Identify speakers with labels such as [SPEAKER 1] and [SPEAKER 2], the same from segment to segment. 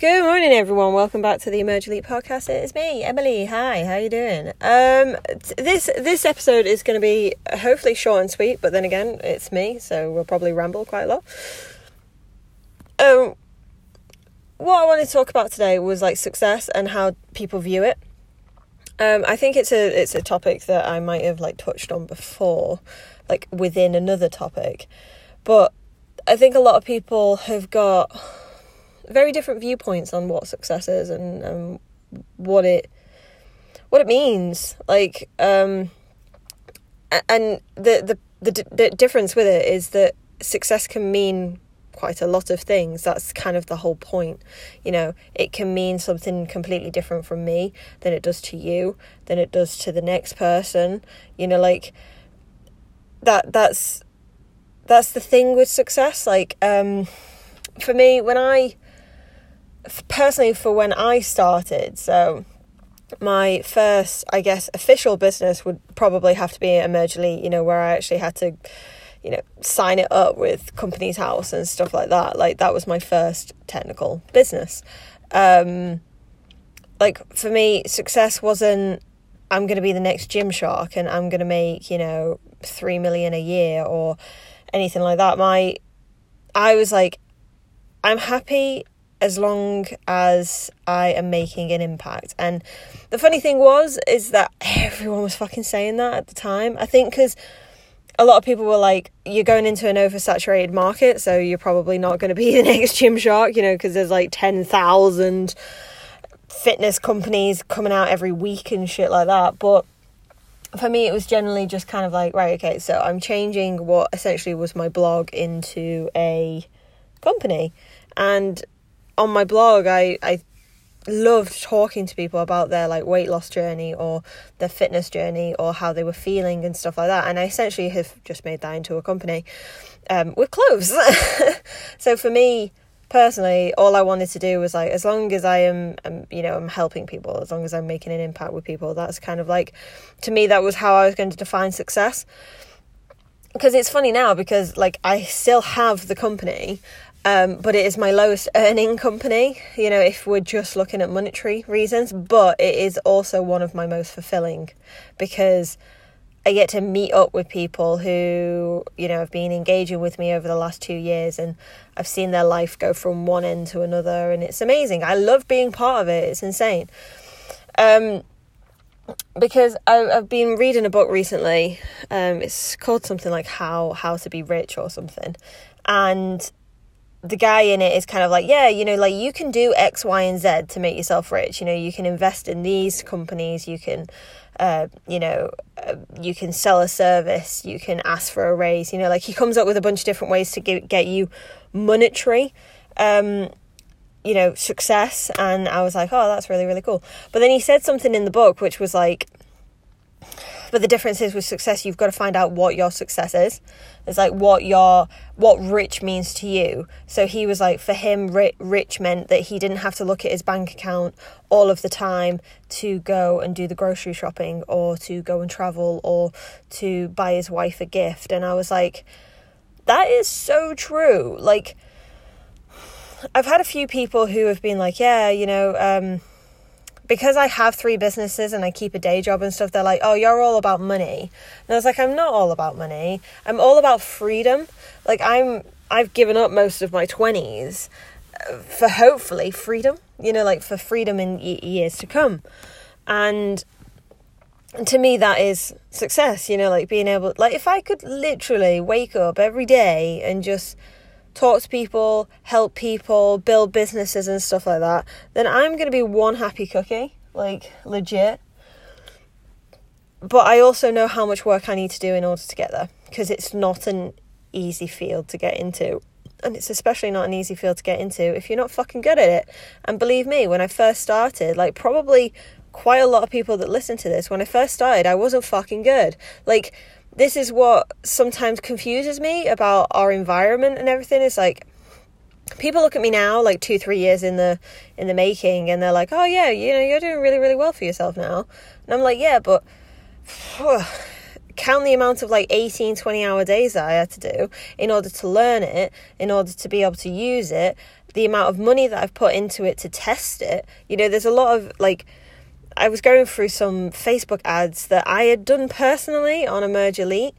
[SPEAKER 1] Good morning, everyone. Welcome back to the Emerge Elite podcast. It's me, Emily. Hi, how are you doing? Um, t- this this episode is going to be hopefully short and sweet, but then again, it's me, so we'll probably ramble quite a lot. Um, what I wanted to talk about today was like success and how people view it. Um, I think it's a it's a topic that I might have like touched on before, like within another topic, but I think a lot of people have got very different viewpoints on what success is and, what it what it means. Like, um, and the, the the the difference with it is that success can mean quite a lot of things. That's kind of the whole point. You know, it can mean something completely different from me than it does to you, than it does to the next person. You know, like that that's that's the thing with success. Like, um, for me, when I personally for when I started, so my first, I guess, official business would probably have to be Emerge Elite, you know, where I actually had to, you know, sign it up with Companies House and stuff like that. Like, that was my first technical business. Um, like, for me, success wasn't, I'm going to be the next Gymshark and I'm going to make, you know, three million a year or anything like that. My, I was like, I'm happy as long as I am making an impact. And the funny thing was, is that everyone was fucking saying that at the time. I think because a lot of people were like, you're going into an oversaturated market, so you're probably not going to be the next Gymshark, you know, because there's like 10,000 fitness companies coming out every week and shit like that. But for me, it was generally just kind of like, right, okay, so I'm changing what essentially was my blog into a company. And on my blog, I, I loved talking to people about their like weight loss journey or their fitness journey or how they were feeling and stuff like that. And I essentially have just made that into a company um, with clothes. so for me personally, all I wanted to do was like, as long as I am, um, you know, I'm helping people, as long as I'm making an impact with people, that's kind of like, to me, that was how I was going to define success. Because it's funny now because like I still have the company um, but it is my lowest earning company, you know, if we're just looking at monetary reasons. But it is also one of my most fulfilling because I get to meet up with people who, you know, have been engaging with me over the last two years and I've seen their life go from one end to another and it's amazing. I love being part of it, it's insane. Um, because I, have been reading a book recently. Um, it's called something like How How to Be Rich or something, and the guy in it is kind of like, yeah, you know, like you can do X, Y, and Z to make yourself rich. You know, you can invest in these companies, you can, uh, you know, uh, you can sell a service, you can ask for a raise. You know, like he comes up with a bunch of different ways to get, get you monetary, um, you know, success. And I was like, oh, that's really, really cool. But then he said something in the book which was like, but the difference is with success, you've got to find out what your success is. It's like what your what rich means to you. So he was like, for him, rich meant that he didn't have to look at his bank account all of the time to go and do the grocery shopping or to go and travel or to buy his wife a gift. And I was like, that is so true. Like, I've had a few people who have been like, yeah, you know, um, because I have three businesses and I keep a day job and stuff, they're like, oh, you're all about money. And I was like, I'm not all about money. I'm all about freedom. Like, I'm, I've given up most of my 20s uh, for hopefully freedom, you know, like for freedom in years to come. And to me, that is success, you know, like being able, like, if I could literally wake up every day and just talk to people, help people, build businesses and stuff like that, then I'm going to be one happy cookie, like legit. But I also know how much work I need to do in order to get there because it's not an easy field to get into. And it's especially not an easy field to get into if you're not fucking good at it. And believe me, when I first started, like probably quite a lot of people that listen to this, when I first started, I wasn't fucking good. Like, this is what sometimes confuses me about our environment and everything. It's like people look at me now, like two, three years in the in the making, and they're like, "Oh yeah, you know, you're doing really, really well for yourself now." And I'm like, "Yeah, but count the amount of like 18, 20 hour days that I had to do in order to learn it, in order to be able to use it, the amount of money that I've put into it to test it. You know, there's a lot of like, I was going through some Facebook ads that I had done personally on Emerge Elite.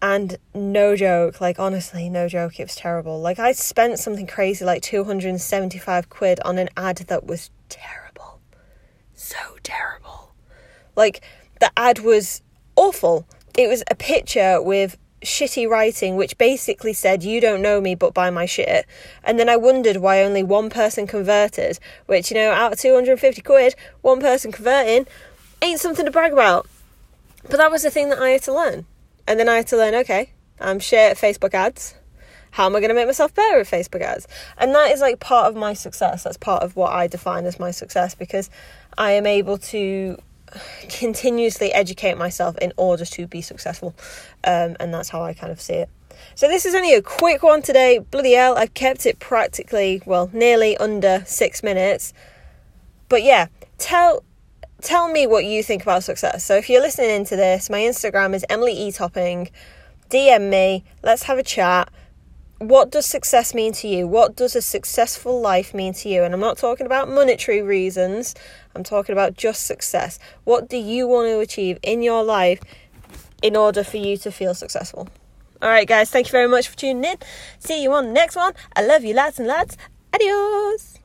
[SPEAKER 1] And no joke, like honestly, no joke, it was terrible. Like I spent something crazy like 275 quid on an ad that was terrible. So terrible. Like the ad was awful. It was a picture with shitty writing which basically said you don't know me but buy my shit. And then i wondered why only one person converted which you know out of 250 quid one person converting ain't something to brag about. But that was the thing that i had to learn. And then i had to learn okay i'm shit at facebook ads. How am i going to make myself better at facebook ads? And that is like part of my success. That's part of what i define as my success because i am able to continuously educate myself in order to be successful. Um, and that's how I kind of see it. So this is only a quick one today. Bloody hell, I've kept it practically, well, nearly under six minutes. But yeah, tell tell me what you think about success. So if you're listening into this, my Instagram is Emily E Topping. DM me, let's have a chat what does success mean to you? What does a successful life mean to you? And I'm not talking about monetary reasons, I'm talking about just success. What do you want to achieve in your life in order for you to feel successful? All right, guys, thank you very much for tuning in. See you on the next one. I love you, lads and lads. Adios.